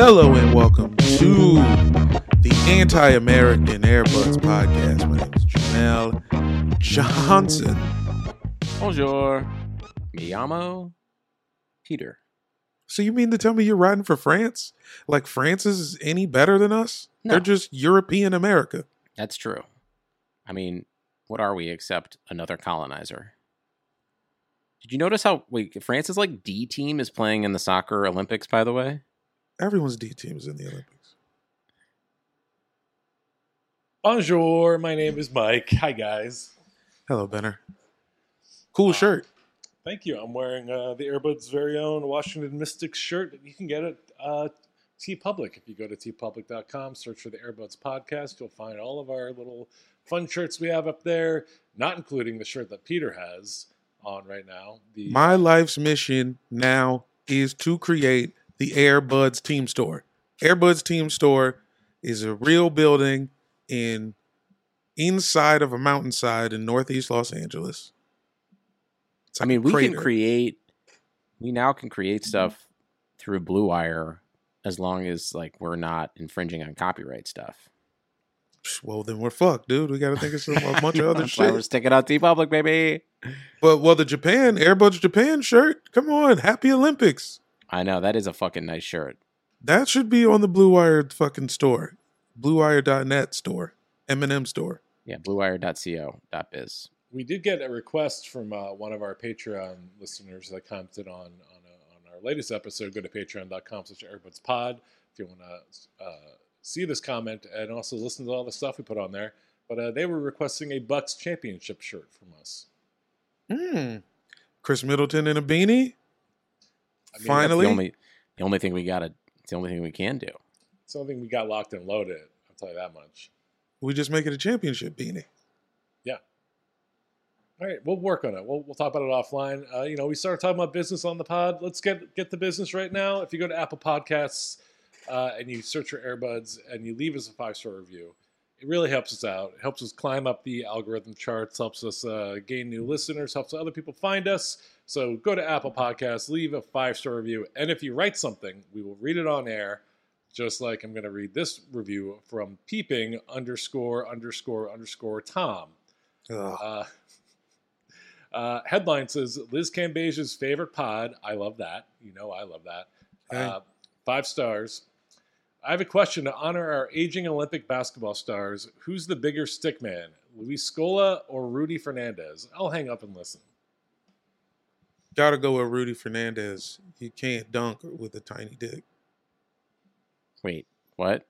Hello and welcome to the Anti-American Airbuds podcast. My name is Jamel Johnson. Bonjour. Mi llamo uh, Peter. So you mean to tell me you're riding for France? Like France is any better than us? No. They're just European America. That's true. I mean, what are we except another colonizer? Did you notice how wait, France's like D team is playing in the soccer Olympics, by the way? Everyone's D team is in the Olympics. Bonjour, my name is Mike. Hi, guys. Hello, Benner. Cool shirt. Thank you. I'm wearing uh, the Airbuds' very own Washington Mystics shirt. You can get it uh, TeePublic. If you go to teepublic.com, search for the Airbuds podcast, you'll find all of our little fun shirts we have up there, not including the shirt that Peter has on right now. The My life's mission now is to create the Airbuds Team Store. Airbuds Team Store is a real building in inside of a mountainside in northeast Los Angeles. It's I mean, we can create we now can create stuff through Blue Wire as long as like we're not infringing on copyright stuff. Well, then we're fucked, dude. We got to think of some a bunch of other why we're shit. sticking out TeePublic, baby. But well, the Japan Airbuds Japan shirt. Come on, Happy Olympics. I know that is a fucking nice shirt. That should be on the Blue Wire fucking store, BlueWire.net store, M&M store. Yeah, bluewire.co.biz. we did get a request from uh, one of our Patreon listeners that commented on on, uh, on our latest episode. Go to patreon.com slash airbudspod if you want to uh, see this comment and also listen to all the stuff we put on there. But uh, they were requesting a Bucks championship shirt from us. Hmm. Khris Middleton in a beanie. I mean, Finally, the only the only thing we got to it's the only thing we can do. It's the only thing we got locked and loaded. I'll tell you that much. we just make it a championship beanie. Yeah. All right, we'll work on it. We'll, we'll talk about it offline. Uh, you know, we started talking about business on the pod. Let's get get the business right now. If you go to Apple Podcasts uh, and you search for Airbuds and you leave us a five star review, it really helps us out. It helps us climb up the algorithm charts, helps us uh, gain new listeners, helps other people find us. So go to Apple Podcasts, leave a five star review, and if you write something, we will read it on air. Just like I'm going to read this review from peeping underscore underscore underscore Tom. Uh, uh, headline says Liz Cambage's favorite pod. I love that. You know, I love that. Okay. Uh, five stars. I have a question to honor our aging Olympic basketball stars. Who's the bigger stick man, Luis Scola or Rudy Fernandez? I'll hang up and listen. Gotta go with Rudy Fernandez. You can't dunk with a tiny dick. Wait, what?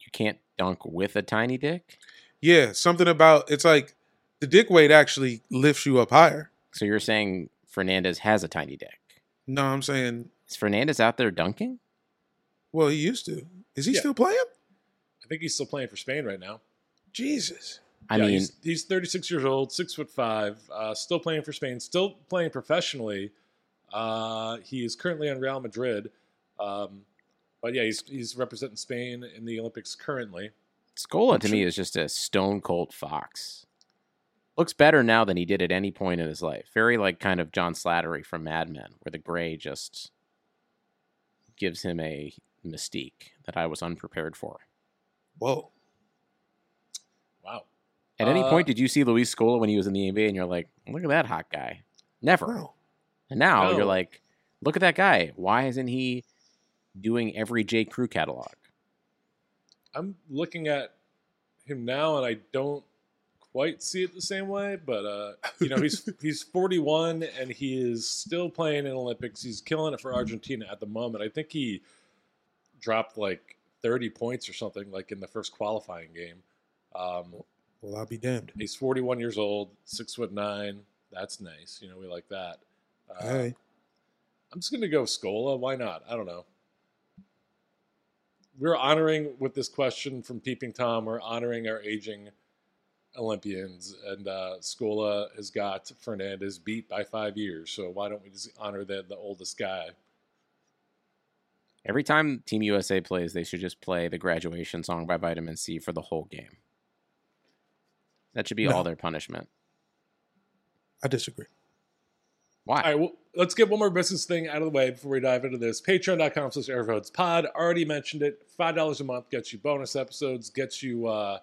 You can't dunk with a tiny dick? Yeah, something about it's like The dick weight actually lifts you up higher. So you're saying Fernandez has a tiny dick? No, I'm saying, Is Fernandez out there dunking? well, he used to. Is he Yeah. still playing? I think he's still playing for Spain right now. Jesus. I Yeah, mean, he's, he's 36 years old, six foot five, uh, still playing for Spain, still playing professionally. Uh, he is currently on Real Madrid, um, but yeah, he's he's representing Spain in the Olympics currently. Scola to me is just a stone cold fox. Looks better now than he did at any point in his life. Very like kind of John Slattery from Mad Men, where the gray just gives him a mystique that I was unprepared for. Whoa. At any Uh, point, did you see Luis Scola when he was in the NBA and you're like, look at that hot guy? Never. No. And now No. you're like, look at that guy. Why isn't he doing every J. Crew catalog? I'm looking at him now, and I don't quite see it the same way. But uh, you know, he's he's 41, and he is still playing in Olympics. He's killing it for Argentina at the moment. I think he dropped like 30 points or something, like in the first qualifying game. Um, Well, I'll be damned. he's 41 years old, six foot nine. That's nice. You know, we like that. Uh, Hey. I'm just gonna go Scola. Why not? I don't know. We're honoring with this question from Peeping Tom. We're honoring our aging Olympians, and uh, Scola has got Fernandez beat by five years. So why don't we just honor the the oldest guy? Every time Team USA plays, they should just play the graduation song by Vitamin C for the whole game. That should be No. all their punishment. I disagree. Why? All right, well, let's get one more business thing out of the way before we dive into this. Patreon.com slash airbuds pod. Already mentioned it. Five dollars a month gets you bonus episodes, gets you uh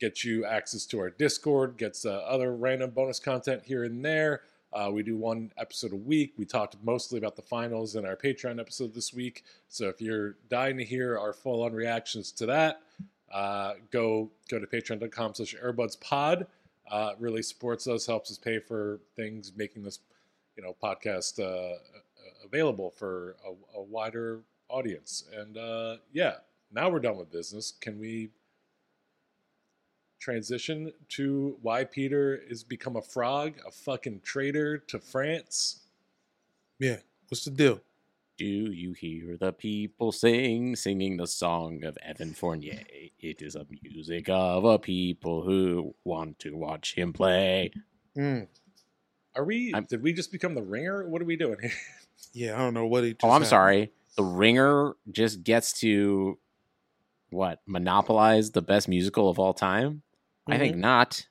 gets you access to our Discord, gets uh, other random bonus content here and there. Uh, we do one episode a week. We talked mostly about the finals in our Patreon episode this week. So if you're dying to hear our full on reactions to that, uh, go go to patreon.com slash airbudspod. Uh, really supports us, helps us pay for things, making this you know podcast uh, available for a, a wider audience. And uh, yeah, now we're done with business. Can we transition to why Peter is become a frog, a fucking traitor to France? Yeah. What's the deal? Do you hear the people sing, singing the song of Evan Fournier? It is a music of a people who want to watch him play. Mm. Are we? I'm- did we just become the ringer? What are we doing here? Yeah, I don't know what he. Just Oh, I'm happened. sorry. The Ringer just gets to what monopolize the best musical of all time? I think not.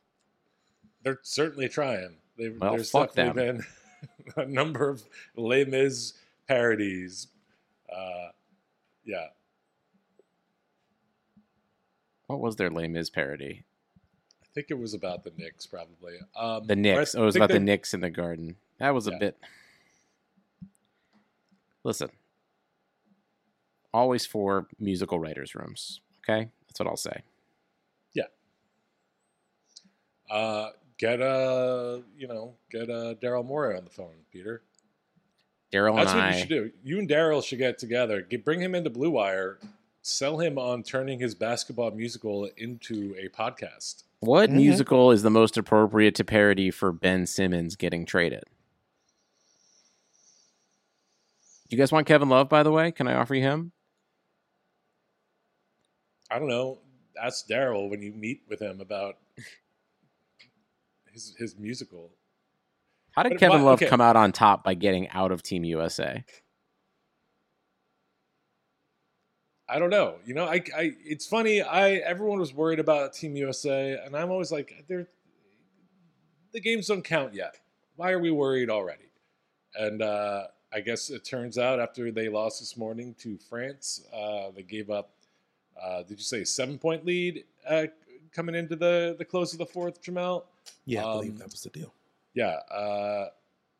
They're certainly trying. They've, Well, there's fuck definitely been a number of Les Mis parodies. Uh, yeah, What was their Les Mis parody? I think it was about the Knicks, probably. Um, The Knicks. Oh, it was about the they- Knicks in the garden. That was a Yeah. bit. Listen, always for musical writers' rooms. Okay, that's what I'll say. Yeah. Uh, get a you know, get a Daryl Morey on the phone, Peter. Daryl and That's what I. you should do. You and Daryl should get together. Get, bring him into Blue Wire. Sell him on turning his basketball musical into a podcast. What Mhm. musical is the most appropriate to parody for Ben Simmons getting traded? Do you guys want Kevin Love, by the way? Can I offer you him? I don't know. Ask Daryl when you meet with him about his his musical. How did But Kevin why- Love okay. come out on top by getting out of Team USA? I don't know. You know, I, I it's funny. I everyone was worried about Team USA, and I'm always like, they're the games don't count yet. Why are we worried already? And uh, I guess it turns out after they lost this morning to France, uh, they gave up. Uh, did you say seven point lead uh, coming into the the close of the fourth, Jamel? Yeah, I Um, believe that was the deal. Yeah. Uh,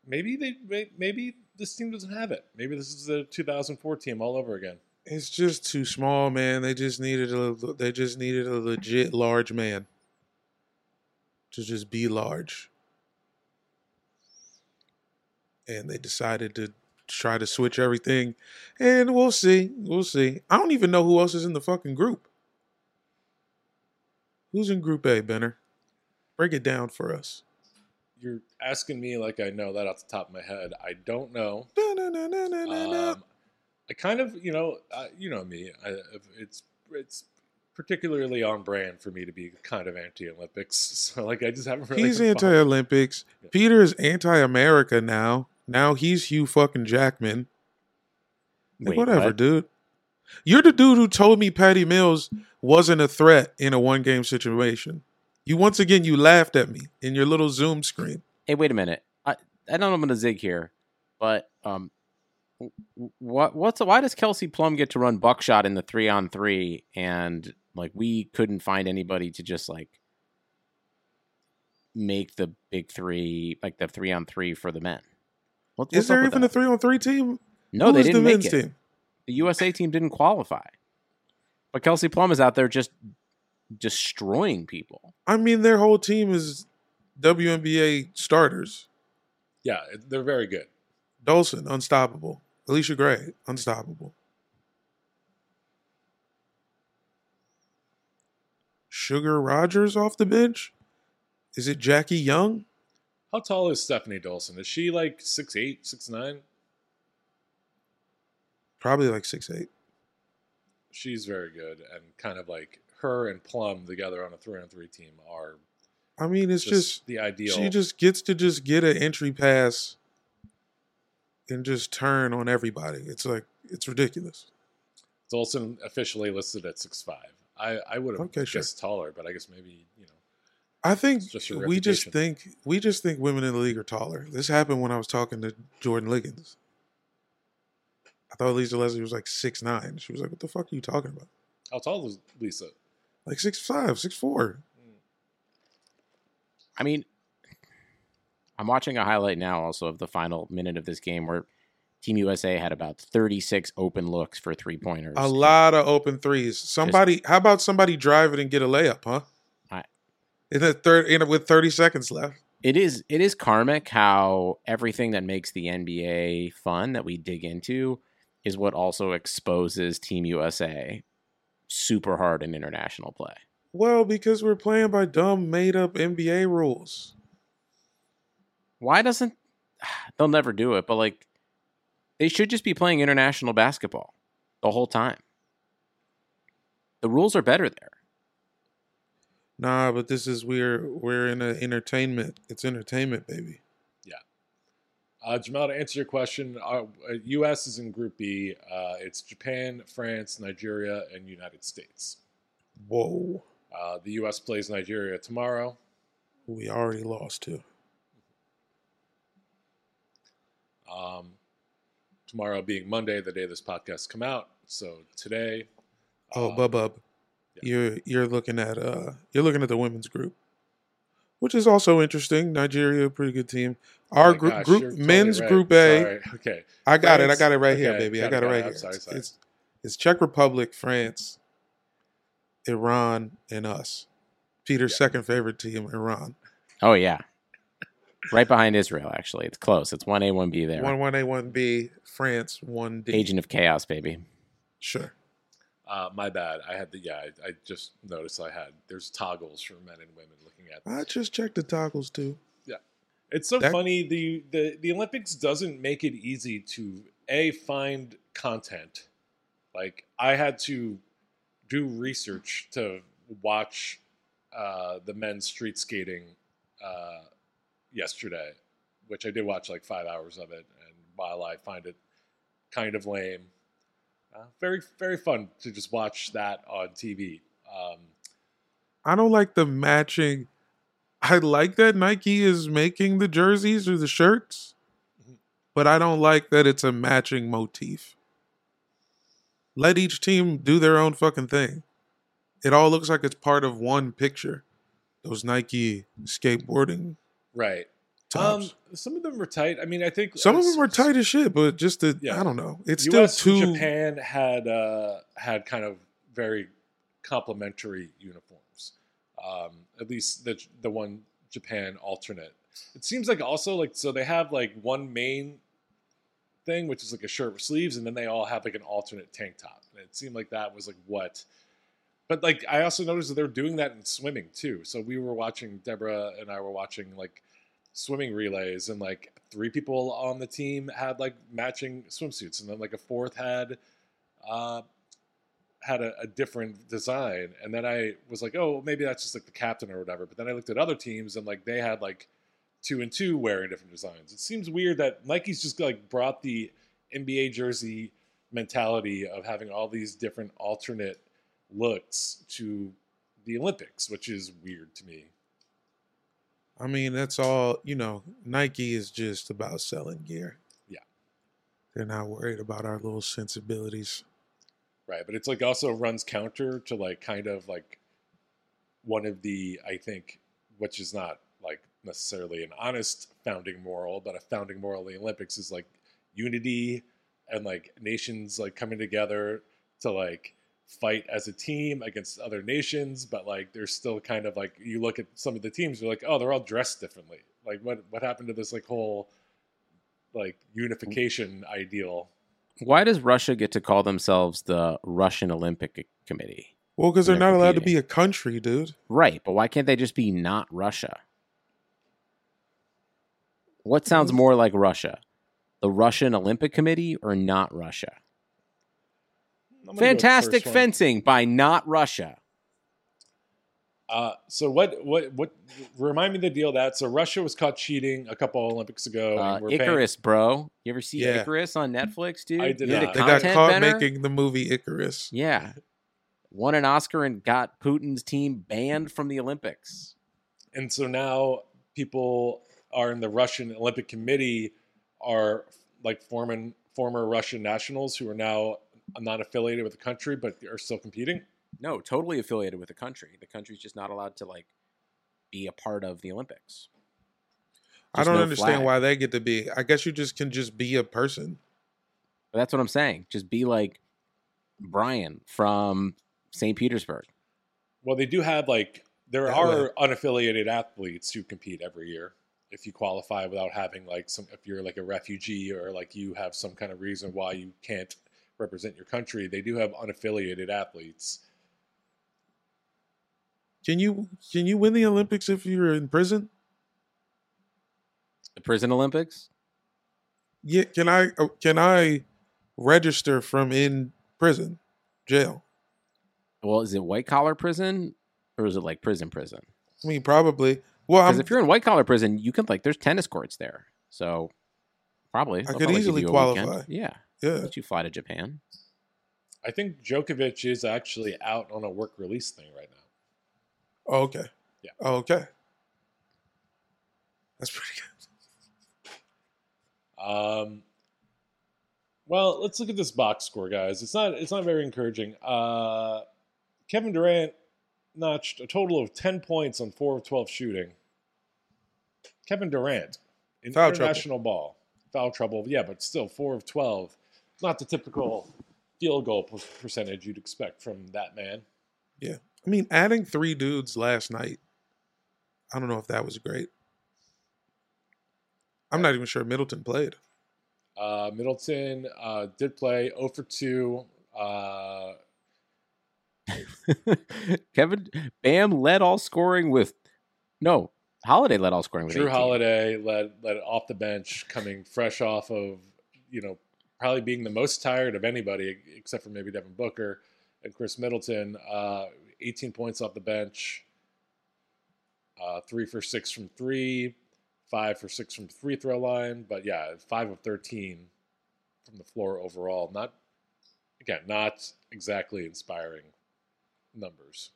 maybe they maybe this team doesn't have it. Maybe this is the 2004 team all over again. It's just too small, man. They just needed a. They just needed a legit large man to just be large, and they decided to try to switch everything. And we'll see. We'll see. I don't even know who else is in the fucking group. Who's in Group A, Benner? Break it down for us. You're asking me like I know that off the top of my head. I don't know. Um, I kind of, you know, uh, you know me. I, it's it's particularly on brand for me to be kind of anti-Olympics. So like, I just haven't really. He's anti-Olympics. Yeah. Peter is anti America now. Now he's Hugh fucking Jackman. Like, Wait, whatever, what? dude. You're the dude who told me Patty Mills wasn't a threat in a one game situation. You once again you laughed at me in your little Zoom screen. Hey, wait a minute. I I know I'm going to zig here, but um, what what's why does Kelsey Plum get to run buckshot in the three on three, and like we couldn't find anybody to just like make the big three, like the three on three for the men? What- Is there even a three on three team? No, Who they didn't the make men's it. team? The USA team didn't qualify, but Kelsey Plum is out there just destroying people. I mean, their whole team is WNBA starters. Yeah, they're very good. Dolson, unstoppable. Allisha Gray, unstoppable. Sugar Rodgers off the bench? Is it Jackie Young? How tall is Stefanie Dolson? Is she like six eight, six nine? Probably like six eight. She's very good, and kind of like her and Plum together on a three on three team are I mean, it's just, just, the ideal. she just gets to just get an entry pass and just turn on everybody. It's like it's ridiculous. Dolson officially listed at six five. I I would have Okay, sure. guessed taller, but I guess maybe you know. I think just we just think we just think women in the league are taller. This happened when I was talking to Jordan Liggins. I thought Lisa Leslie was like six nine. She was like, "What the fuck are you talking about? How tall is Lisa? Like six five, six four. I mean, I'm watching a highlight now also of the final minute of this game where Team USA had about 36 open looks for three pointers. A lot of open threes. Somebody, how about somebody drive it and get a layup, huh? I- In the third, in with thirty seconds left. It is it is karmic how everything that makes the NBA fun that we dig into is what also exposes Team USA super hard in international play. Well, because we're playing by dumb, made up NBA rules. Why doesn't they'll never do it, but like they should just be playing international basketball the whole time. The rules are better there. Nah, but this is we're we're in an entertainment. It's entertainment, baby. Uh, Jamel, to answer your question, uh, uh, U.S. is in Group B. Uh, it's Japan, France, Nigeria, and United States. Whoa, Uh, the U.S. plays Nigeria tomorrow. we already lost to. Um, tomorrow being Monday, the day this podcast come out. So today, Oh, uh, bub bub. yeah. You're you're looking at uh you're looking at the women's group, which is also interesting. Nigeria, a pretty good team. oh Our my group gosh, group totally men's right. group A. Sorry. Okay. I got it. I got it right here, okay, baby. I got got it, it right. I'm here. sorry, It's, sorry. it's it's Czech Republic, France, Iran, and us. Peter's Yeah. second favorite team, Iran. Oh yeah. right behind Israel, actually. It's close. It's one A, one B there. One one A, one B, France, one D. Agent of Chaos, baby. Sure. Uh, my bad. I had the yeah. I, I just noticed I had there's toggles for men and women looking at. I just checked the toggles too. Yeah, it's so That- funny. The, the the Olympics doesn't make it easy to a find content. Like I had to do research to watch uh, the men's street skating uh, yesterday, which I did watch like five hours of it. And while I find it kind of lame, uh, very very fun to just watch that on TV. Um, I don't like the matching. I like that Nike is making the jerseys or the shirts, but I don't like that it's a matching motif. Let each team do their own fucking thing. It all looks like it's part of one picture. Those Nike skateboarding right. Um, some of them were tight. I mean, I think Some of them were tight as shit, but just the Yeah. I don't know. It's U.S. still too. Japan had uh, had kind of very complementary uniforms. Um, at least the the one Japan alternate. It seems like also like so they have like one main thing, which is like a shirt with sleeves, and then they all have like an alternate tank top. And it seemed like that was like what. but like I also noticed that they're doing that in swimming too. So we were watching Deborah and I were watching like swimming relays, and like three people on the team had like matching swimsuits, and then like a fourth had uh, had a, a different design. And then I was like, oh, maybe that's just like the captain or whatever. But then I looked at other teams, and like they had like two and two wearing different designs. It seems weird that Nike's just like brought the NBA jersey mentality of having all these different alternate looks to the Olympics, which is weird to me. I mean, that's all, you know, Nike is just about selling gear. Yeah. They're not worried about our little sensibilities. Right, but it's like also runs counter to like kind of like one of the I think which is not like necessarily an honest founding moral, but a founding moral of the Olympics is like unity and like nations like coming together to like fight as a team against other nations, but like there's still kind of like you look at some of the teams, you're like, oh, they're all dressed differently. Like what what happened to this like whole like unification ideal? Why does Russia get to call themselves the Russian Olympic Committee? Well, because they're They're not allowed to be a country, dude. Right, but why can't they just be not Russia? What sounds more like Russia? The Russian Olympic Committee or not Russia? I'm gonna go with the Fantastic first one. fencing by not Russia. Uh, so what what what remind me the deal that so Russia was caught cheating a couple Olympics ago. Uh, and we're paying- Icarus, bro. You ever see Yeah. Icarus on Netflix, dude? I did You're not. They got caught vendor? making the movie Icarus. Yeah. Won an Oscar and got Putin's team banned from the Olympics. and so now people are in the Russian Olympic Committee are like forming former Russian nationals who are now not affiliated with the country but are still competing. No, totally affiliated with the country. The country's just not allowed to like be a part of the Olympics. I don't no understand flag. why they get to be. I guess you just can just be a person. But that's what I'm saying. Just be like Brian from St. Petersburg. Well, they do have like there That are way. unaffiliated athletes who compete every year if you qualify without having like some if you're like a refugee or like you have some kind of reason why you can't represent your country. They do have unaffiliated athletes. Can you can you win the Olympics if you're in prison? The prison Olympics? Yeah. Can I oh, can I register from in prison, jail? Well, is it white collar prison or is it like prison prison? I mean, probably. Well, Because I'm, if you're in white collar prison, you can like there's tennis courts there. So probably they'll could easily you a weekend. qualify. Yeah. Yeah. Let you fly to Japan. I think Djokovic is actually out on a work release thing right now. Oh, okay. Yeah. Oh, okay. That's pretty good. Um, well, let's look at this box score, guys. It's not it's not very encouraging. Uh, Kevin Durant notched a total of ten points on four of twelve shooting. Kevin Durant in Foul trouble. international ball, foul trouble, yeah, but still four of twelve. Not the typical field goal percentage you'd expect from that man. Yeah. I mean, adding three dudes last night. I don't know if that was great. I'm not even sure Middleton played. Uh, Middleton uh, did play 0 for 2. Uh, Kevin Bam led all scoring with no Holiday led all scoring with Jrue 18. Holiday led led off the bench, coming fresh off of you know probably being the most tired of anybody except for maybe Devin Booker and Khris Middleton. Uh, 18 points off the bench, uh, three for six from three, five for six from free throw line. But yeah, five of 13 from the floor overall. Not again, not exactly inspiring numbers.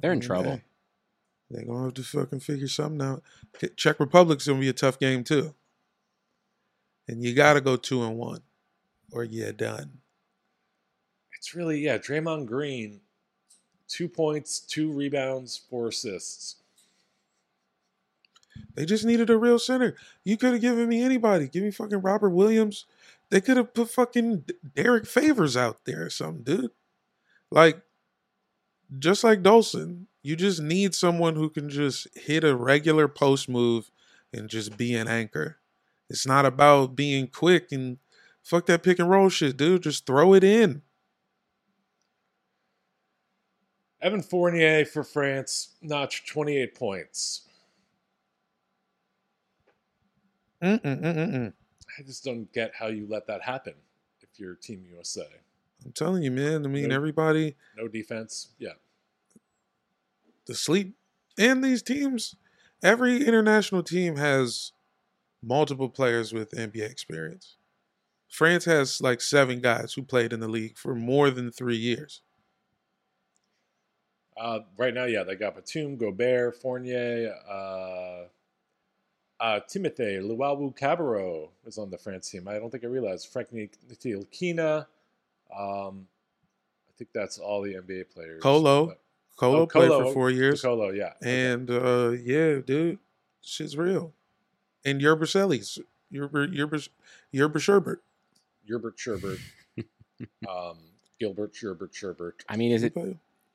They're in I trouble. They're gonna have to fucking figure something out. Czech Republic's gonna be a tough game too. And you gotta go two and one, or you're done. It's really yeah, Draymond Green, two points, two rebounds, four assists. They just needed a real center. You could have given me anybody. Give me fucking Robert Williams. They could have put fucking Derrick Favors out there or something, dude. Like, just like Dolson, you just need someone who can just hit a regular post move and just be an anchor. It's not about being quick and fuck that pick and roll shit, dude. Just throw it in. Evan Fournier for France notched 28 points. Mm-mm-mm-mm. I just don't get how you let that happen if you're Team USA. I'm telling you, man. I mean, Nope. everybody, No defense. Yeah. the sleep, and these teams, every international team has multiple players with NBA experience. France has like seven guys who played in the league for more than three years. Uh, right now, yeah, they got Batum, Gobert, Fournier, uh, uh, Timothy, Luwawu Cabarrot is on the France team. I don't think I realized. Frank Ntilikina. Um, I think that's all the NBA players. Colo. But- Colo Oh, played Colo. for four years. Colo, yeah. Okay. And uh yeah, dude, shit's real. And Yerber Sellies, Yerber Yerber Yerber Sherbert. Gerbert Sherbert. um, Gilbert Sherbert Sherbert. I mean, is it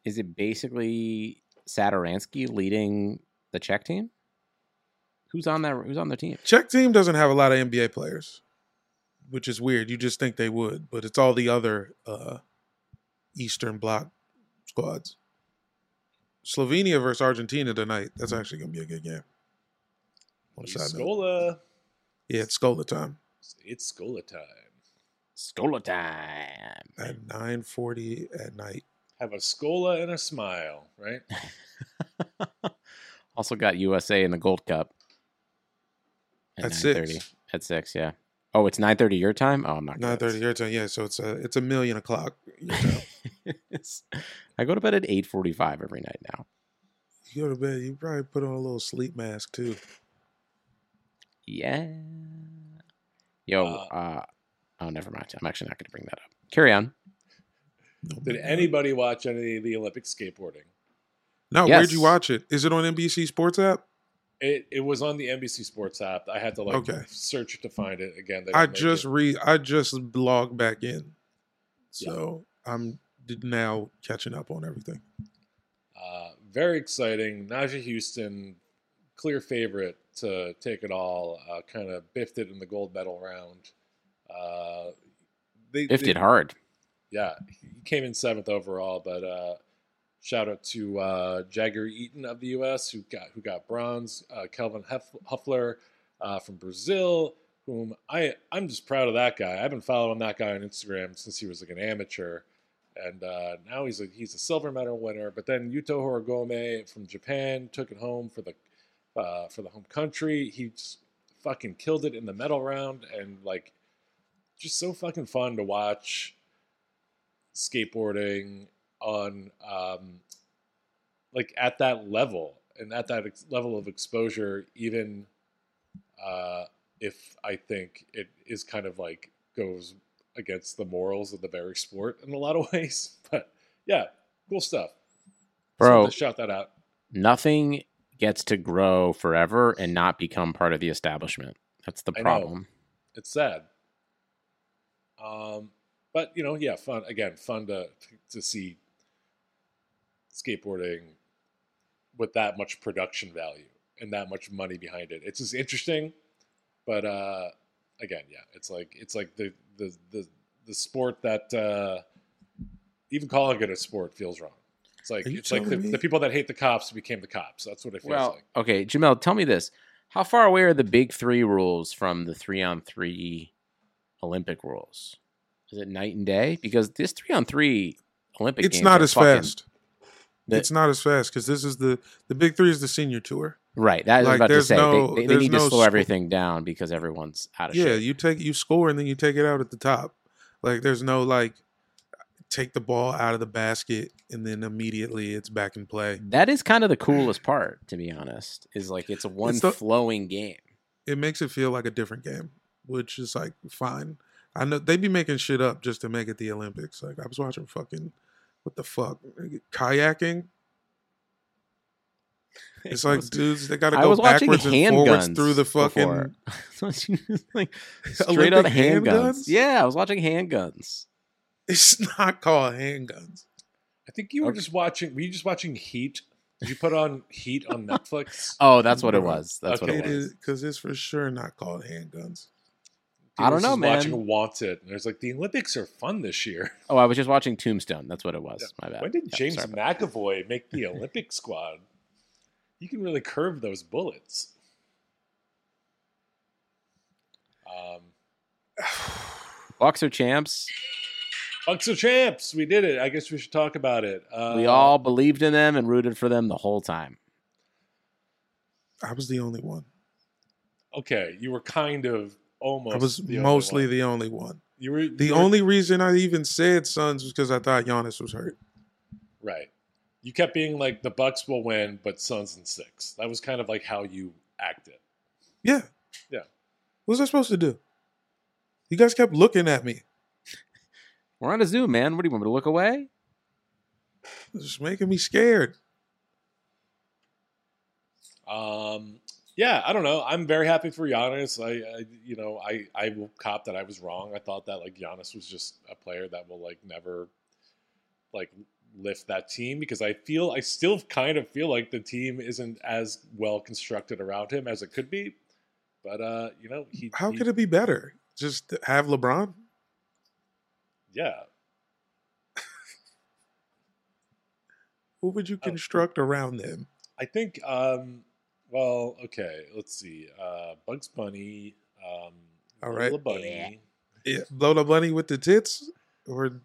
is it basically Satoransky leading the Czech team? Who's on that? Who's on the team? Czech team doesn't have a lot of NBA players, which is weird. You just think they would, but it's all the other uh Eastern Bloc squads. Slovenia versus Argentina tonight. That's actually gonna be a good game. On a. Scola. Yeah, it's Scola time It's Scola time. Scola time. at nine forty at night. Have a Scola and a smile, right? also got USA in the Gold Cup. At six. At six, yeah. Oh, it's nine thirty your time. Oh, I'm not. Nine good. your time. Yeah, so it's a it's a million o'clock. your time. It's- I go to bed at eight forty-five every night now. you go to bed. You probably put on a little sleep mask too. Yeah. Yo. Uh, Uh, oh, never mind. I'm actually not going to bring that up. Carry on. Did anybody watch any of the Olympic skateboarding? No, Yes. where'd you watch it? Is it on NBC Sports app? It it was on the NBC Sports app. I had to like Okay. search to find it again. I just it. re I just logged back in, so I'm now catching up on everything. Uh, very exciting. Naja Houston, clear favorite to take it all. Uh, kind of biffed it in the gold medal round. Uh, they, Biffed they- it hard. Yeah, he came in seventh overall, but uh, shout out to uh, Jagger Eaton of the U.S. who got who got bronze. Uh, Kelvin Huff- Hoefler uh, from Brazil, whom I I'm just proud of that guy. I've been following that guy on Instagram since he was like an amateur, and uh, now he's a he's a silver medal winner. But then Yuto Horigome from Japan took it home for the uh, for the home country. He fucking killed it in the medal round, and like just so fucking fun to watch skateboarding on um, like at that level and at that ex- level of exposure even uh, if i think it is kind of like goes against the morals of the very sport in a lot of ways but yeah cool stuff Bro. to shout that out Nothing gets to grow forever and not become part of the establishment. That's the problem. it's sad um but you know yeah fun again fun to to see skateboarding with that much production value and that much money behind it it's just interesting but uh again yeah it's like it's like the the the, the sport that uh even calling it a sport feels wrong it's like it's like the, the people that hate the cops became the cops that's what it feels Well, like okay, Jamel, tell me this: How far away are the big three rules from the three on three Olympic rules? Is it night and day? Because this three on three Olympic It's not as fucking- fast. the- it's not as fast because this is the the big three is the senior tour. right. That I was like, about to there's say no- they, they, they there's need to slow sc- everything down because everyone's out of Yeah, shape. you take you score and then you take it out at the top. Like there's no like take the ball out of the basket and then immediately it's back in play. That is kind of the coolest part, to be honest. Is like it's a one the- flowing game. It makes it feel like a different game, which is like fine. I know they be making shit up just to make it the Olympics. Like I was watching fucking what the fuck kayaking. It's like dudes, they got to I go was backwards and forwards through the fucking. like straight up handguns. handguns? Yeah, I was watching handguns. It's not called handguns. i think you were Okay. just watching were you just watching heat did you put on heat on netflix Oh, that's what it was. That's Okay. what It it was. is because it's for sure not called handguns. I don't know, just man. Watching Wanted, and there's like the Olympics are fun this year. Oh, I was just watching Tombstone. That's what it was. My bad. When did Yeah, James sorry about McAvoy make the Olympic squad? You can really curve those bullets. Um, Bucks are champs. Bucks are champs. We did it. I guess we should talk about it. Uh, we all believed in them and rooted for them the whole time. I was the only one. okay. You were kind of almost. I was the only mostly one. the only one. You were The you were- only reason I even said Suns was because I thought Giannis was hurt. right. You kept being like the Bucks will win, but Suns in six. That was kind of like how you acted. Yeah. Yeah. What was I supposed to do? You guys kept looking at me. We're on a Zoom, man. What do you want me to look away? It's making me scared. Um, yeah, I don't know. I'm very happy for Giannis. I, I, you know, I, I will cop that I was wrong. I thought that like Giannis was just a player that will like never, like lift that team because I feel I still kind of feel like the team isn't as well constructed around him as it could be. But uh, you know, he How he- could it be better? Just have LeBron? Yeah, Who would you Oh. construct around them? I think. Um, well, okay, let's see. Uh, Bugs Bunny. Um, All right. Lola Bunny. Yeah, Lola Bunny with the tits or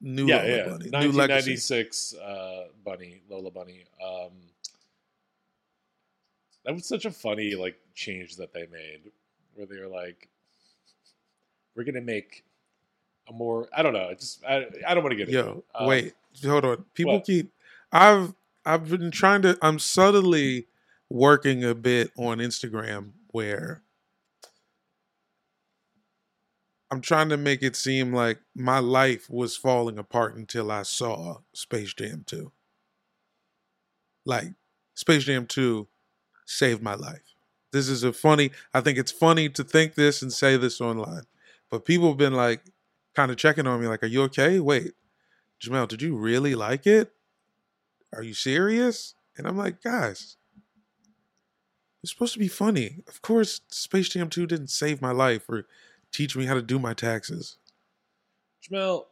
new yeah, Lola yeah. Bunny? New 1996 uh, Bunny, Lola Bunny. Um, that was such a funny like change that they made, where they were like, "We're gonna make a more." I don't know. Just I, I don't want to get into Yo, it. Um, wait, hold on. People what? keep. I've I've been trying to. I'm subtly working a bit on Instagram where I'm trying to make it seem like my life was falling apart until I saw Space Jam 2. Like Space Jam 2 saved my life. This is a funny. I think it's funny to think this and say this online, but people have been like kind of checking on me, like, "Are you okay? Wait, Jamel, did you really like it? Are you serious?" And I'm like, guys, it's supposed to be funny. Of course, Space Jam 2 didn't save my life or teach me how to do my taxes. Jamel,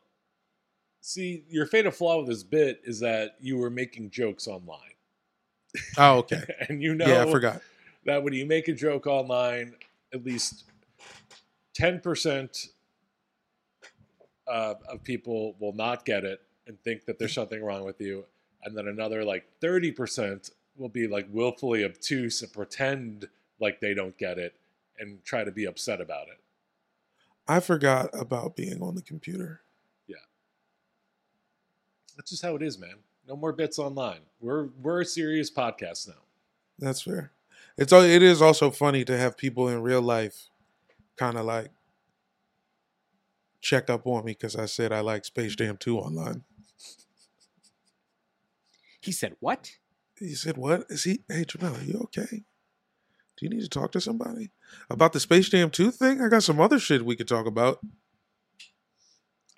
see, your fatal flaw with this bit is that you were making jokes online, Oh, okay. and you know yeah, I forgot. that when you make a joke online, at least ten percent uh, of people will not get it and think that there's something wrong with you, and then another like thirty percent will be like willfully obtuse and pretend like they don't get it and try to be upset about it. I forgot about being on the computer. Yeah. That's just how it is, man. No more bits online. We're we're a serious podcast now. That's fair. It's it is also funny to have people in real life kind of like check up on me because I said I like Space Jam 2 online. He said, What? He said, "What is he? Hey, Jamel, are you okay? Do you need to talk to somebody about the Space Jam 2 thing? I got some other shit we could talk about."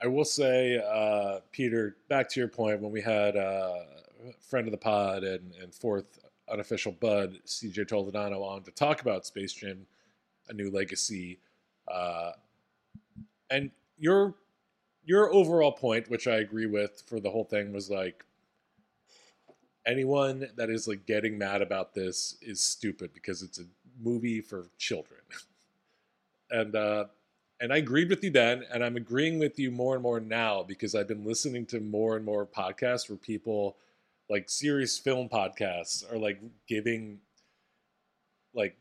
I will say, uh, Peter, back to your point when we had uh, friend of the pod and, and fourth unofficial bud, CJ Toledano, on to talk about Space Jam, A New Legacy. Uh, and your your overall point, which I agree with for the whole thing, was like anyone that is like getting mad about this is stupid because it's a movie for children. and uh, and I agreed with you then, and I'm agreeing with you more and more now because I've been listening to more and more podcasts where people, like serious film podcasts, are like giving like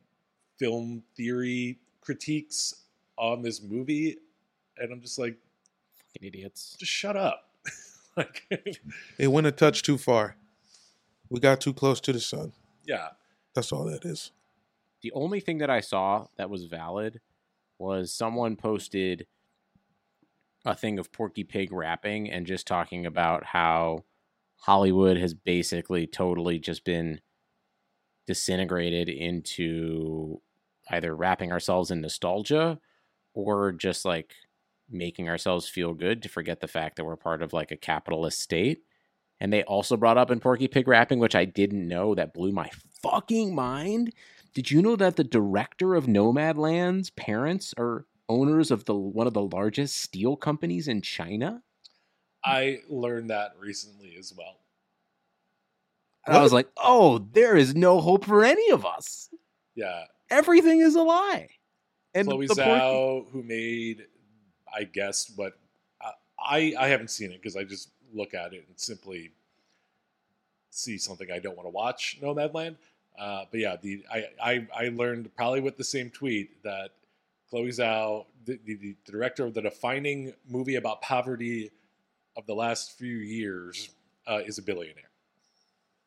film theory critiques on this movie, and I'm just like, Fucking idiots. just shut up. like, It went a touch too far. We got too close to the sun. yeah, That's all that is. The only thing that I saw that was valid was someone posted a thing of Porky Pig rapping and just talking about how Hollywood has basically totally just been disintegrated into either wrapping ourselves in nostalgia or just like making ourselves feel good to forget the fact that we're part of like a capitalist state. And they also brought up in Porky Pig rapping, which I didn't know, that blew my fucking mind. Did you know that the director of Nomadland's parents are owners of the one of the largest steel companies in China. I learned that recently as well. And I was like, oh, there is no hope for any of us. Yeah, Everything is a lie. And Chloe Zhao, who made, I guess, but I I haven't seen it because I just look at it and simply see something I don't want to watch. Nomadland. Uh, but yeah, the I, I I learned probably with the same tweet that Chloe Zhao, the, the, the director of the defining movie about poverty of the last few years, uh, is a billionaire.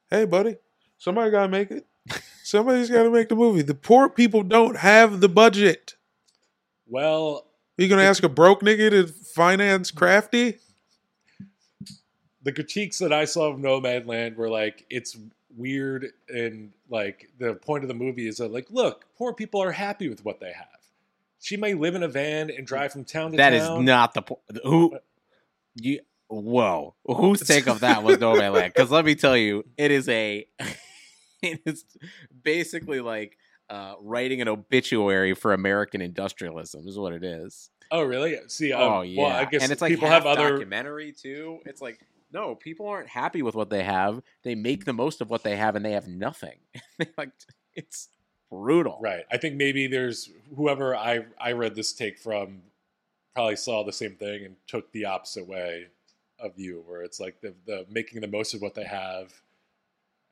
Hey, buddy, somebody got to make it. Somebody's got to make the movie. The poor people don't have the budget. Well, You gonna ask a broke nigga to finance Crafty? the critiques that I saw of Nomadland were like it's weird and like the point of the movie is that like look, poor people are happy with what they have. She may live in a van and drive from town to That is town. not the point. Who you? Whoa, whose take of that was No Man Land? Because let me tell you, it is a, it is basically like uh, writing an obituary for American industrialism. Is what it is. Oh really? See, um, oh yeah, Well, I guess and it's like people have other. documentary too. It's like no, people aren't happy with what they have. They make the most of what they have, and they have nothing. like it's brutal. Right. I think maybe there's whoever I I read this take from probably saw the same thing and took the opposite way of you, where it's like the the making the most of what they have,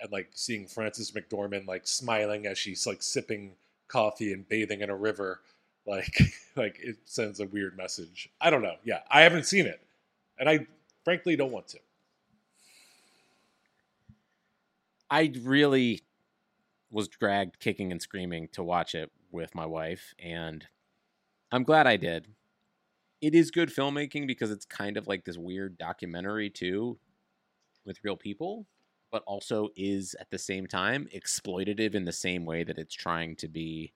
and like seeing Frances McDormand like smiling as she's like sipping coffee and bathing in a river, like like it sends a weird message. I don't know. Yeah, I haven't seen it, and I frankly don't want to. I really was dragged kicking and screaming to watch it with my wife, and I'm glad I did. It is good filmmaking because it's kind of like this weird documentary too, with real people, but also is at the same time exploitative in the same way that it's trying to be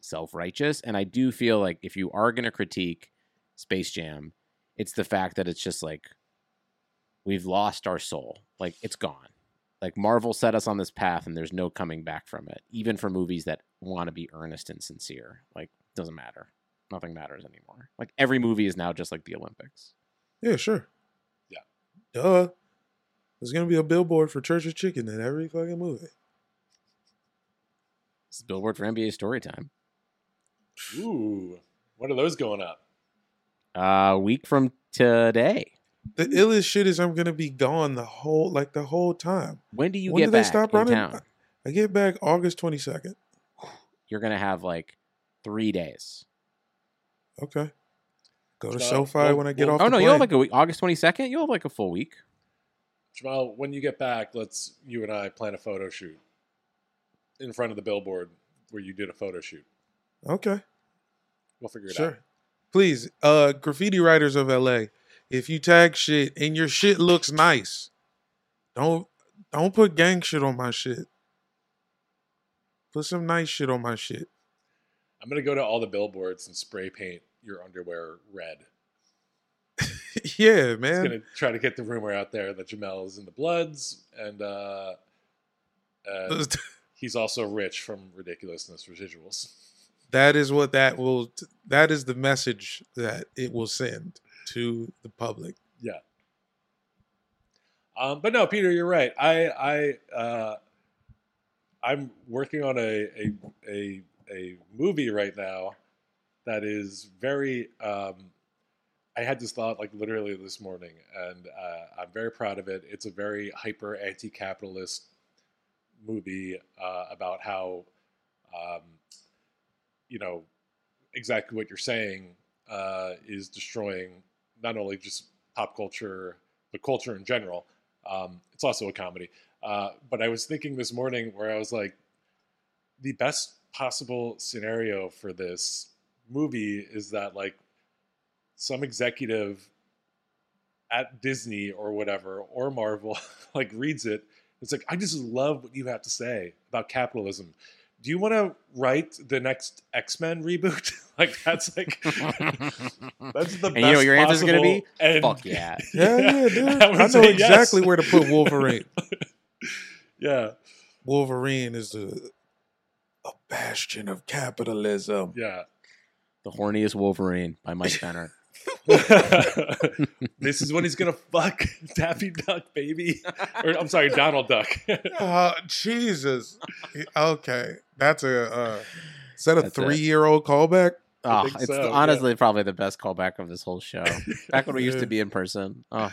self righteous. And I do feel like if you are going to critique Space Jam, it's the fact that it's just like we've lost our soul. Like it's gone. Like Marvel set us on this path and there's no coming back from it. Even for movies that want to be earnest and sincere. Like doesn't matter. Nothing matters anymore. Like every movie is now just like the Olympics. Yeah, sure. Yeah. Duh. There's gonna be a billboard for Church of Chicken in every fucking movie. It's a Billboard for NBA Storytime. Ooh, what are those going up? Uh week from today. The illest shit is I'm gonna be gone the whole like the whole time. When do you get back? when get do they stop in running? town? I get back August 22nd. You're gonna have like three days. Okay. Go to So, SoFi well- when I get well- off. Oh the no, you'll have like a week. August twenty second. You'll have like a full week. Jamel, when you get back, let's you and I plan a photo shoot in front of the billboard where you did a photo shoot. Okay. We'll figure it Sure. out. Sure. Please, uh, graffiti writers of LA, if you tag shit and your shit looks nice, don't don't put gang shit on my shit. Put some nice shit on my shit. I'm gonna go to all the billboards and spray paint your underwear red. yeah, man. gonna try to get the rumor out there that Jamel is in the Bloods and uh, uh, he's also rich from ridiculousness residuals. that is what that will. That is the message that it will send to the public. Yeah. Um, but no, Peter, you're right. I I uh, I'm working on a, a a a movie right now that is very. Um, I had this thought like literally this morning, and uh, I'm very proud of it. It's a very hyper anti-capitalist movie uh, about how, um, you know, exactly what you're saying uh, is destroying not only just pop culture, but culture in general. Um, it's also a comedy. Uh, but I was thinking this morning where I was like, the best possible scenario for this movie is that like some executive at Disney or whatever or Marvel like reads it. It's like I just love what you have to say about capitalism. Do you want to write the next X Men reboot? like that's like that's the best. And you know what your answer's gonna be? and- Fuck yeah. Yeah, yeah, dude. I I know say yes. exactly where to put Wolverine. yeah, Wolverine is a, a bastion of capitalism. yeah. The horniest Wolverine by Mike Benner. this is when he's gonna fuck Daffy Duck, baby. Or I'm sorry, Donald Duck. Uh, Jesus. Okay, that's a. Uh, is that a That's it. three-year-old callback? Oh, it's so, yeah. honestly probably the best callback of this whole show. Back when we used to be in person. Oh,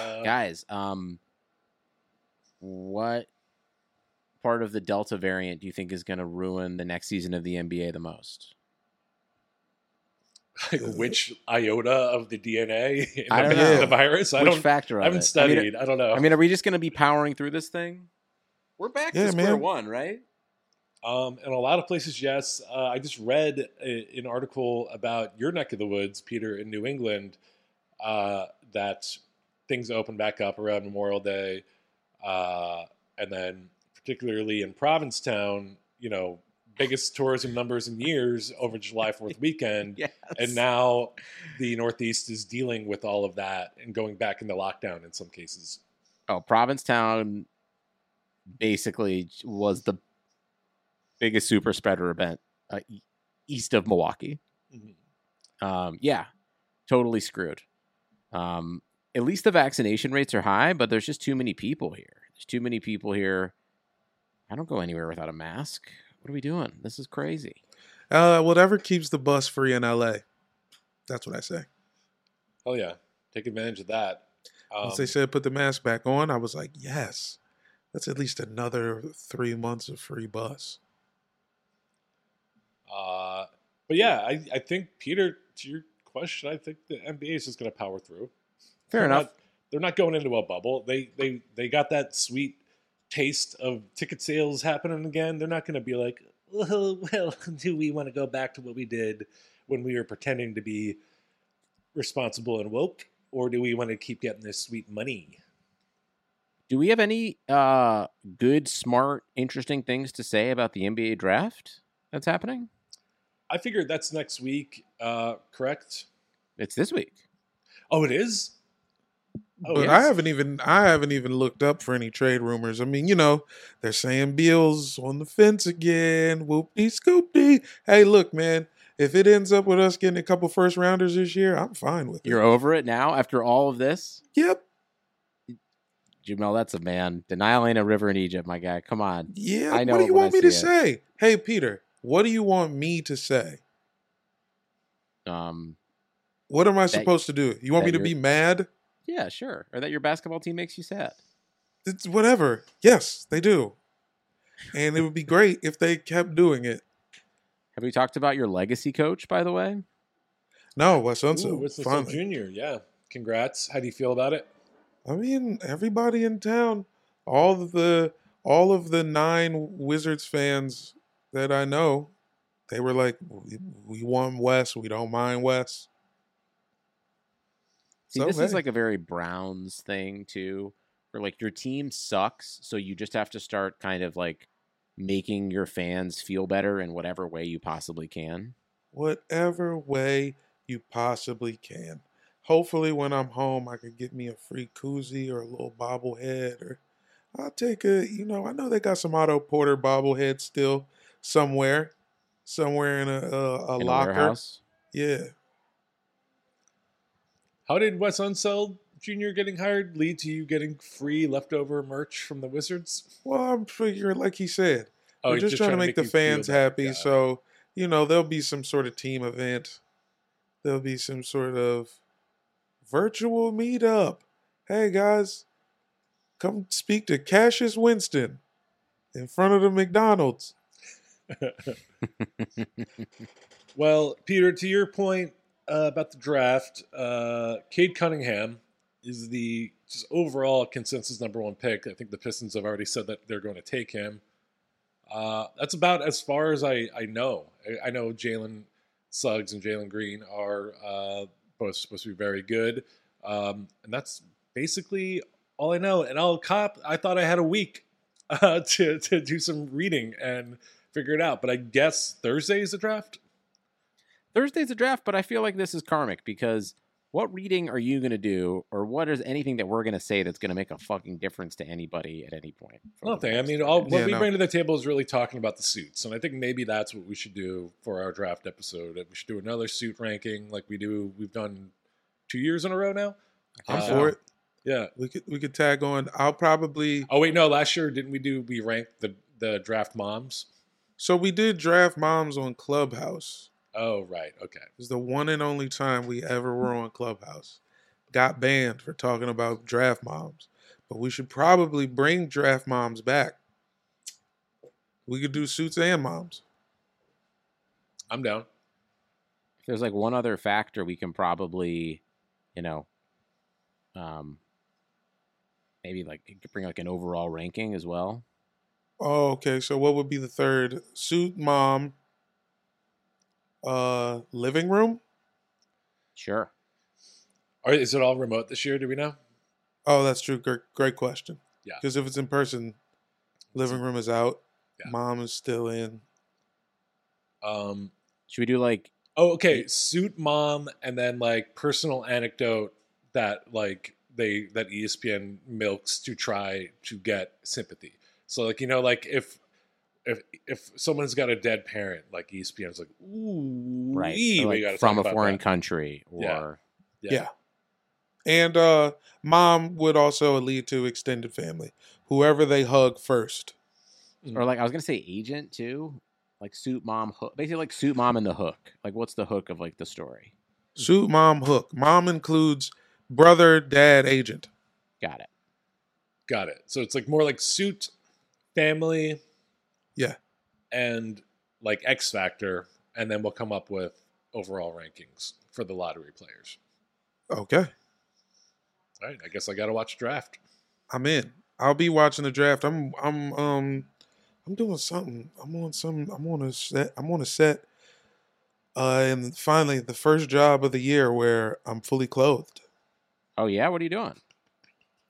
Uh, guys, um, what part of the Delta variant do you think is going to ruin the next season of the NBA the most? like which iota of the DNA in I the, know. the virus? I Which don't. factor of I haven't it? studied. I mean, I, don't know. I mean, are we just going to be powering through this thing? We're back Yeah, to square man. one, right? Um, in a lot of places, yes. Uh, I just read a, an article about your neck of the woods, Peter, in New England, uh, that things open back up around Memorial Day, uh, and then particularly in Provincetown, you know, biggest tourism numbers in years over July Fourth weekend, Yes. and now the Northeast is dealing with all of that and going back into lockdown in some cases. oh, Provincetown basically was the biggest super spreader event uh, east of Milwaukee. Um, yeah, totally screwed. Um, at least the vaccination rates are high, but there's just too many people here. There's too many people here. I don't go anywhere without a mask. What are we doing? This is crazy. Uh, whatever keeps the bus free in LA. That's what I say. Oh yeah, take advantage of that. Um, Once they said put the mask back on, I was like, yes, that's at least another three months of free bus. Uh, but yeah, I, I think Peter, to your question, I think the NBA is just going to power through. Fair They're enough. Not, they're not going into a bubble. They they they got that sweet taste of ticket sales happening again. They're not going to be like, well, well, do we want to go back to what we did when we were pretending to be responsible and woke, or do we want to keep getting this sweet money? Do we have any uh, good, smart, interesting things to say about the NBA draft that's happening? I figured that's next week, uh, correct? It's this week. Oh, it is. Oh, but yes. I haven't even I haven't even looked up for any trade rumors. I mean, you know, they're saying Beal's on the fence again. Whoopty scoopty. Hey, look, man, if it ends up with us getting a couple first rounders this year, I'm fine with it. You're over it now after all of this? Yep. Jamel, that's a man. Denial ain't a river in Egypt, my guy. Come on. Yeah. I know what do you want I me to it. say? Hey, Peter, what do you want me to say? Um, What am I supposed to do? You want me to be mad? Yeah, sure. Or that your basketball team makes you sad. It's whatever. Yes, they do. And it would be great if they kept doing it. Have we talked about your legacy coach, by the way? No, Wes Ooh, Unseld. Winston finally. Jr. Yeah, congrats. How do you feel about it? I mean, everybody in town, all of the all of the nine Wizards fans that I know, they were like, "We, we want Wes. We don't mind Wes." See, So, this is like a very Browns thing too, where like your team sucks, so you just have to start kind of like making your fans feel better in whatever way you possibly can. whatever way you possibly can. Hopefully, when I'm home, I can get me a free koozie or a little bobblehead, or I'll take a. You know, I know they got some Otto Porter bobblehead still somewhere, somewhere in a a, a in locker. a. Yeah. How did Wes Unseld Jr. getting hired lead to you getting free leftover merch from the Wizards? Well, I'm figuring, like he said, oh, we're he's just, trying, to make, the you feel fans happy. So, you know, there'll be some sort of team event. There'll be some sort of virtual meetup. Hey, guys, come speak to Cassius Winston in front of the McDonald's. Well, Peter, to your point uh, about the draft, uh, Cade Cunningham is the just overall consensus number one pick. I think the Pistons have already said that they're going to take him. Uh, that's about as far as I, I know. I, I know Jalen Suggs and Jalen Green are uh, both supposed to be very good. Um, and that's basically all I know. And I'll cop, I thought I had a week uh, to, to do some reading and figure it out. But I guess Thursday is the draft. Thursday's a draft, but I feel like this is karmic because what reading are you going to do, or what is anything that we're going to say that's going to make a fucking difference to anybody at any point? Nothing. I mean, all, what Yeah, we no. bring to the table is really talking about the suits, and I think maybe that's what we should do for our draft episode. We should do another suit ranking like we do. We've done two years in a row now. I'm Uh, for it. Yeah. We could we could tag on. I'll probably Oh wait, no. Last year didn't we do? We ranked the the draft moms. so we did draft moms on Clubhouse. Oh right. Okay. It was the one and only time we ever were on Clubhouse. Got banned for talking about draft moms. But we should probably bring draft moms back. We could do suits and moms. I'm down. if there's like one other factor we can probably, you know, um, maybe like bring like an overall ranking as well. Oh, okay. So what would be the third? Suit mom. Uh living room? Sure. Or is it all remote this year? Do we know? Oh, that's true. Great, great question. Yeah. Because if it's in person, living room is out. Yeah. Mom is still in. Um. Should we do like Oh, okay. Suit mom, and then like personal anecdote that like they that ESPN milks to try to get sympathy. So like you know like if if if someone's got a dead parent, like ESPN's like ooh right wee, or, we like, gotta from talk a about foreign that. country or Yeah. Yeah. And uh mom would also lead to extended family. Whoever they hug first. or like I was gonna say agent too, like suit mom hook, basically like suit mom and the hook. Like what's the hook of like the story? Suit mom hook. Mom includes brother, dad, agent. Got it. Got it. So it's like more like suit, family, Yeah. and like X Factor, and then we'll come up with overall rankings for the lottery players. Okay. All right, I guess I got to watch draft. I'm in. I'll be watching the draft. I'm I'm um I'm doing something. I'm on some I'm on a set I'm on a set. Uh and finally the first job of the year where I'm fully clothed. Oh yeah, what are you doing?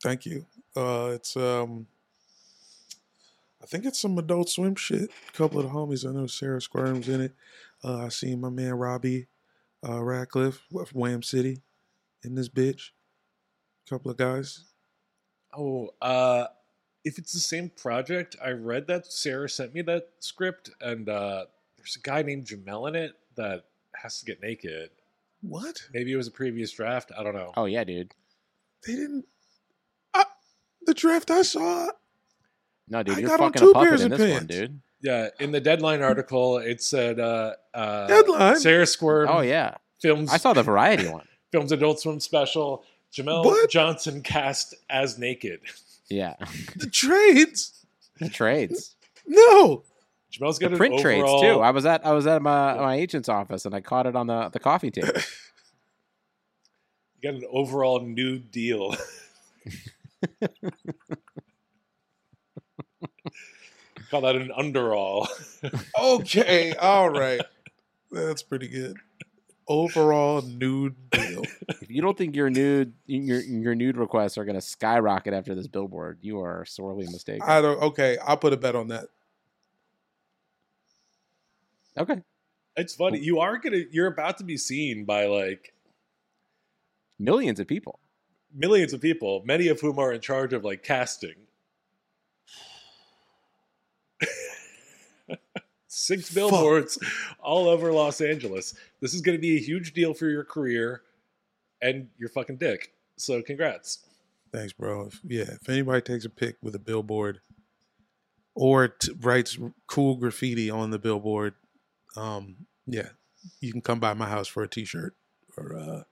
Thank you. Uh it's um I think it's some adult swim shit. A couple of the homies, I know Sarah Squirms in it. Uh I seen my man Robbie uh Rackleff of Wham City in this bitch. A couple of guys. Oh, uh, if it's the same project, I read that Sarah sent me that script, and uh, there's a guy named Jamel in it that has to get naked. What? Maybe it was a previous draft. I don't know. Oh yeah, dude. They didn't uh, the draft I saw No, dude, I you're got fucking two a puppet pairs in of this one, dude. Yeah, in the deadline article, it said uh, uh, Deadline? Sarah Squirm. Oh yeah, films. I saw the variety one. films Adult Swim special. Jamel What? Johnson cast as naked. Yeah, the trades. the trades, No. Jamel's got the an print trades too. I was at I was at my my agent's office and I caught it on the the coffee table. You got an overall nude deal. Call that an underall. Okay. All right. That's pretty good. Overall nude deal. if you don't think your nude your your nude requests are going to skyrocket after this billboard, you are sorely mistaken. I don't okay, I'll put a bet on that. okay, It's funny. You are gonna. You're about to be seen by like millions of people. millions of people, many of whom are in charge of like casting. Six billboards all over Los Angeles. This is going to be a huge deal for your career and your fucking dick. So, congrats. Thanks, bro. If, yeah, if anybody takes a pic with a billboard or t- writes cool graffiti on the billboard, um, yeah, you can come by my house for a t-shirt or uh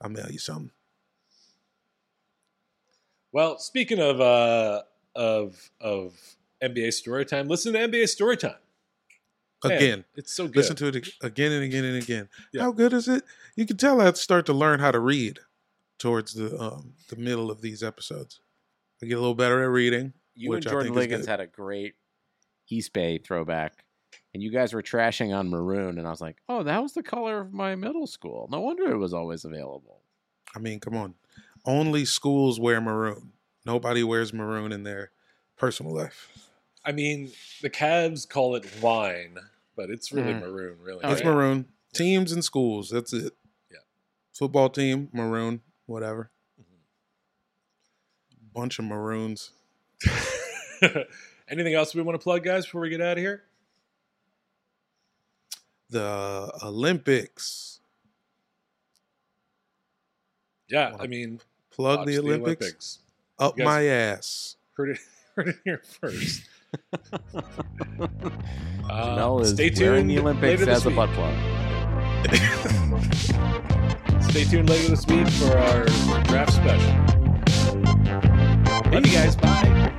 I'll mail you something. Well, speaking of uh, of of NBA Storytime, listen to NBA Storytime. Man, Again. it's so good. Listen to it again and again and again. Yeah. How good is it? You can tell I start to learn how to read towards the um, the middle of these episodes. I get a little better at reading. You which and I Jordan think is Liggins had a great East Bay throwback, and you guys were trashing on maroon, and I was like, "Oh, that was the color of my middle school. No wonder it was always available." I mean, come on. Only schools wear maroon. Nobody wears maroon in their personal life. I mean, the Cavs call it wine, but it's really Mm. maroon, really. Oh, it's right? maroon. Teams and schools. That's it. Yeah. Football team, maroon, whatever. Bunch of maroons. Anything else we want to plug, guys, before we get out of here? The Olympics. Yeah, Wanna I mean, Plug watch the Olympics. Up my ass. heard it, heard it here first. Uh, Mel is stay tuned the Olympics later this as a week. butt plug. Stay tuned later this week for our draft special. Love you guys. Bye.